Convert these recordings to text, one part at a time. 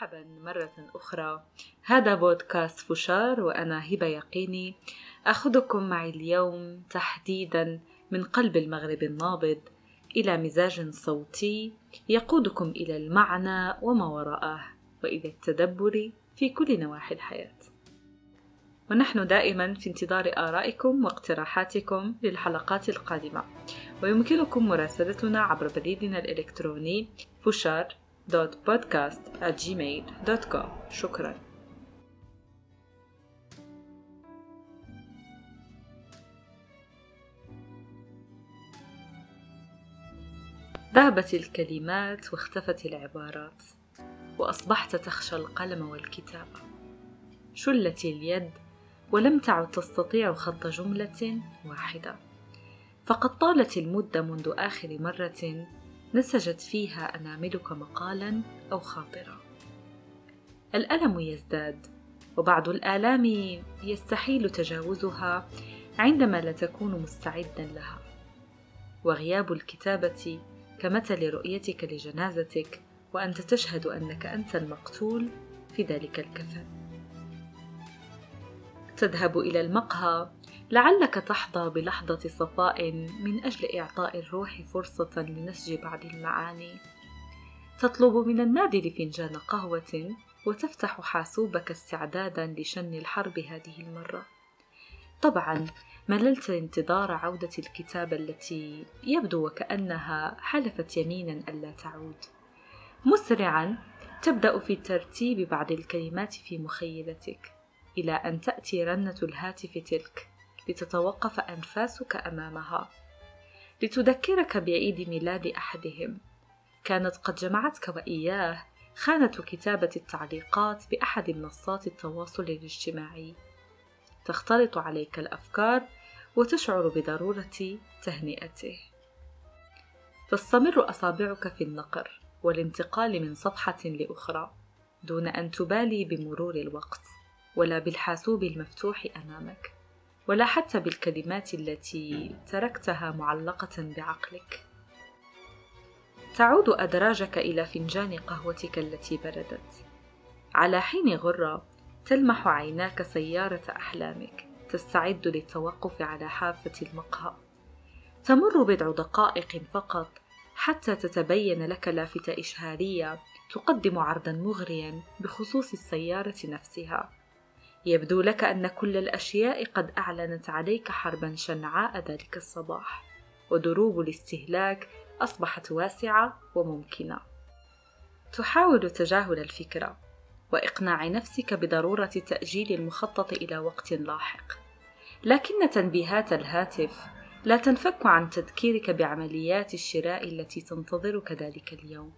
مرحبا مرة أخرى. هذا بودكاست فشار وأنا هبة يقيني. أخذكم معي اليوم تحديدا من قلب المغرب النابض إلى مزاج صوتي يقودكم إلى المعنى وما وراءه وإلى التدبر في كل نواحي الحياة. ونحن دائما في انتظار آرائكم واقتراحاتكم للحلقات القادمة. ويمكنكم مراسلتنا عبر بريدنا الإلكتروني فشار podcast@gmail.com شكرا. ذهبت الكلمات واختفت العبارات وأصبحت تخشى القلم والكتابة. شلت اليد ولم تعد تستطيع خط جملة واحدة. فقد طالت المدة منذ آخر مرة نسجت فيها أناملك مقالا أو خاطره الألم يزداد وبعض الآلام يستحيل تجاوزها عندما لا تكون مستعدا لها. وغياب الكتابة كمثل رؤيتك لجنازتك وأنت تشهد أنك أنت المقتول في ذلك الكفن. تذهب إلى المقهى لعلك تحظى بلحظة صفاء من أجل إعطاء الروح فرصة لنسج بعض المعاني. تطلب من النادل فنجان قهوة وتفتح حاسوبك استعدادا لشن الحرب هذه المرة. طبعا مللت انتظار عودة الكتابة التي يبدو وكأنها حلفت يمينا ألا تعود. مسرعا تبدأ في ترتيب بعض الكلمات في مخيلتك إلى أن تأتي رنة الهاتف تلك لتتوقف أنفاسك أمامها. لتذكرك بعيد ميلاد أحدهم. كانت قد جمعتك وإياه. خانة كتابة التعليقات بأحد منصات التواصل الاجتماعي. تختلط عليك الأفكار وتشعر بضرورة تهنئته. تستمر أصابعك في النقر والانتقال من صفحة لأخرى دون أن تبالي بمرور الوقت ولا بالحاسوب المفتوح أمامك. ولا حتى بالكلمات التي تركتها معلقة بعقلك. تعود أدراجك إلى فنجان قهوتك التي بردت. على حين غرة تلمح عيناك سيارة أحلامك تستعد للتوقف على حافة المقهى. تمر بضع دقائق فقط حتى تتبين لك لافتة إشهارية تقدم عرضا مغريا بخصوص السيارة نفسها. يبدو لك أن كل الأشياء قد أعلنت عليك حربا شنعاء ذلك الصباح ودروب الاستهلاك أصبحت واسعة وممكنة. تحاول تجاهل الفكرة وإقناع نفسك بضرورة تأجيل المخطط إلى وقت لاحق. لكن تنبيهات الهاتف لا تنفك عن تذكيرك بعمليات الشراء التي تنتظرك ذلك اليوم.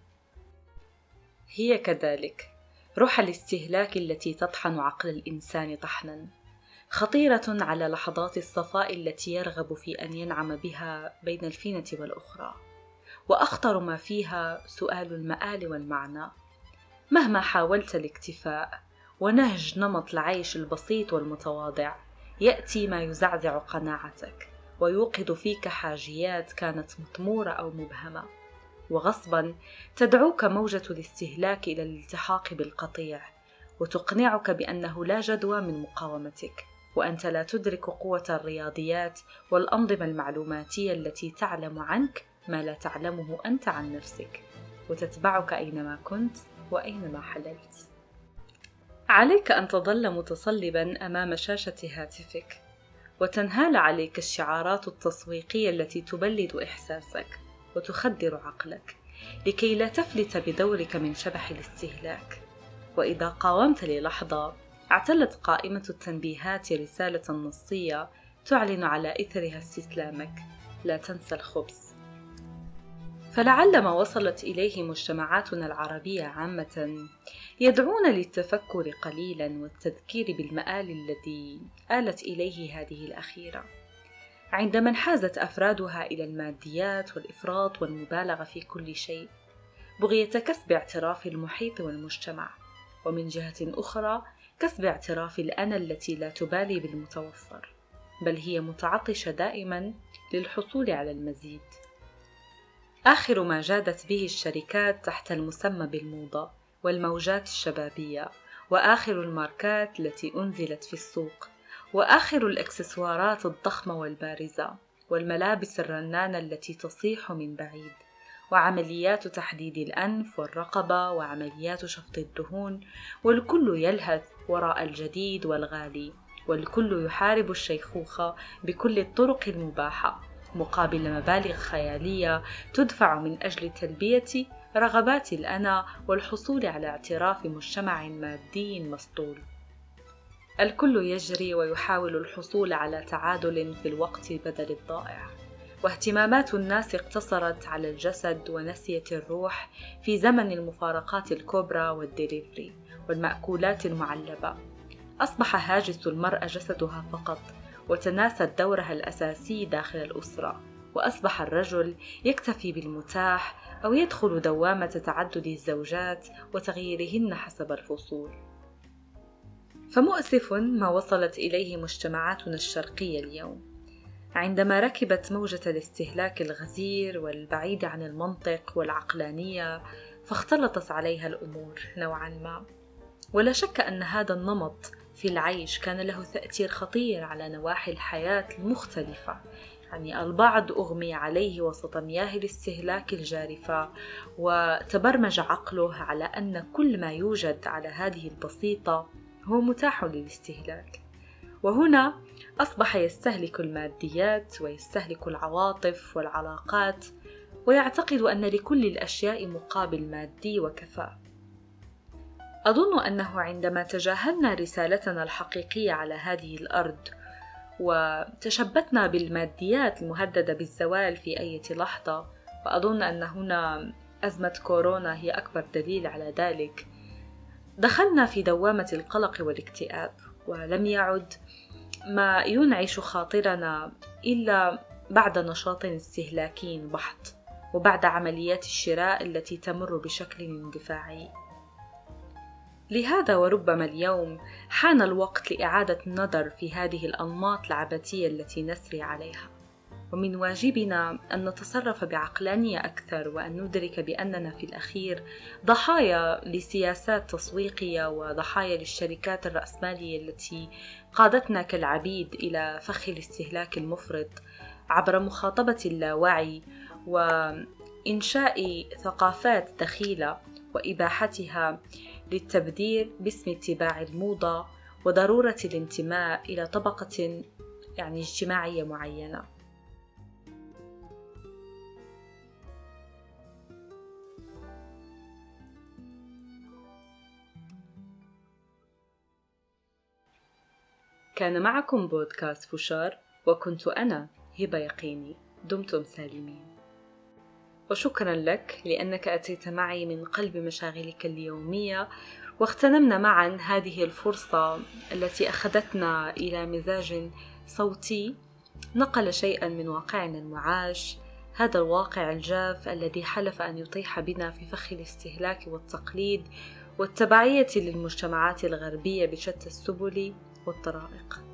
هي كذلك. روح الاستهلاك التي تطحن عقل الإنسان طحنا. خطيرة على لحظات الصفاء التي يرغب في أن ينعم بها بين الفينة والأخرى. وأخطر ما فيها سؤال المآل والمعنى. مهما حاولت الاكتفاء ونهج نمط العيش البسيط والمتواضع يأتي ما يزعزع قناعتك ويوقظ فيك حاجيات كانت مطموره أو مبهمة. وغصبا تدعوك موجة الاستهلاك إلى الالتحاق بالقطيع وتقنعك بأنه لا جدوى من مقاومتك وأنت لا تدرك قوة الرياضيات والأنظمة المعلوماتية التي تعلم عنك ما لا تعلمه أنت عن نفسك وتتبعك أينما كنت وأينما حللت. عليك أن تظل متصلبا أمام شاشة هاتفك وتنهال عليك الشعارات التسويقية التي تبلد إحساسك. وتخدر عقلك لكي لا تفلت بدورك من شبح الاستهلاك. وإذا قاومت للحظة اعتلت قائمة التنبيهات رسالة نصية تعلن على إثرها استسلامك. لا تنسى الخبز فلعل ما وصلت إليه مجتمعاتنا العربية عامة يدعون للتفكر قليلا والتذكير بالمآل الذي آلت إليه هذه الأخيرة. عندما انحازت أفرادها إلى الماديات والإفراط والمبالغة في كل شيء بغيه كسب اعتراف المحيط والمجتمع ومن جهة أخرى كسب اعتراف الأنا التي لا تبالي بالمتوفر بل هي متعطشة دائما للحصول على المزيد. آخر ما جادت به الشركات تحت المسمى بالموضة والموجات الشبابية وآخر الماركات التي أنزلت في السوق وآخر الإكسسوارات الضخمة والبارزة والملابس الرنانة التي تصيح من بعيد وعمليات تحديد الأنف والرقبة وعمليات شفط الدهون والكل يلهث وراء الجديد والغالي والكل يحارب الشيخوخة بكل الطرق المباحة مقابل مبالغ خيالية تدفع من أجل تلبية رغبات الأنا والحصول على اعتراف مجتمع مادي مسطول. الكل يجري ويحاول الحصول على تعادل في الوقت بدل الضائع. واهتمامات الناس اقتصرت على الجسد ونسيت الروح في زمن المفارقات الكبرى والدليفري والمأكولات المعلبة. أصبح هاجس المرأة جسدها فقط وتناست دورها الأساسي داخل الأسرة. وأصبح الرجل يكتفي بالمتاح أو يدخل دوامة تعدد الزوجات وتغييرهن حسب الفصول. فمؤسف ما وصلت إليه مجتمعاتنا الشرقية اليوم. عندما ركبت موجة الاستهلاك الغزير والبعيد عن المنطق والعقلانية فاختلطت عليها الأمور نوعا ما. ولا شك أن هذا النمط في العيش كان له تأثير خطير على نواحي الحياة المختلفة. يعني البعض أغمي عليه وسط مياه الاستهلاك الجارفة وتبرمج عقله على أن كل ما يوجد على هذه البسيطة هو متاح للاستهلاك. وهنا أصبح يستهلك الماديات ويستهلك العواطف والعلاقات ويعتقد أن لكل الأشياء مقابل مادي وكفاء أظن أنه عندما تجاهلنا رسالتنا الحقيقية على هذه الأرض وتشبثنا بالماديات المهددة بالزوال في أي لحظة وأظن أن هنا أزمة كورونا هي أكبر دليل على ذلك. دخلنا في دوامة القلق والاكتئاب ولم يعد ما ينعش خاطرنا إلا بعد نشاط استهلاكي بحت وبعد عمليات الشراء التي تمر بشكل اندفاعي. لهذا وربما اليوم حان الوقت لإعادة النظر في هذه الأنماط العبثية التي نسري عليها. ومن واجبنا أن نتصرف بعقلانية أكثر وأن ندرك بأننا في الأخير ضحايا لسياسات تسويقية وضحايا للشركات الرأسمالية التي قادتنا كالعبيد إلى فخ الاستهلاك المفرط عبر مخاطبة اللاوعي وإنشاء ثقافات دخيلة وإباحتها للتبذير باسم اتباع الموضة وضرورة الانتماء إلى طبقة يعني اجتماعية معينة. كان معكم بودكاست فشار وكنت أنا هبة يقيني دمتم سالمين. وشكرا لك لأنك أتيت معي من قلب مشاغلك اليومية واغتنمنا معا هذه الفرصة التي أخذتنا إلى مزاج صوتي. نقل شيئا من واقعنا المعاش هذا الواقع الجاف الذي حلف أن يطيح بنا في فخ الاستهلاك والتقليد والتبعية للمجتمعات الغربية بشتى السبل. والطرائق.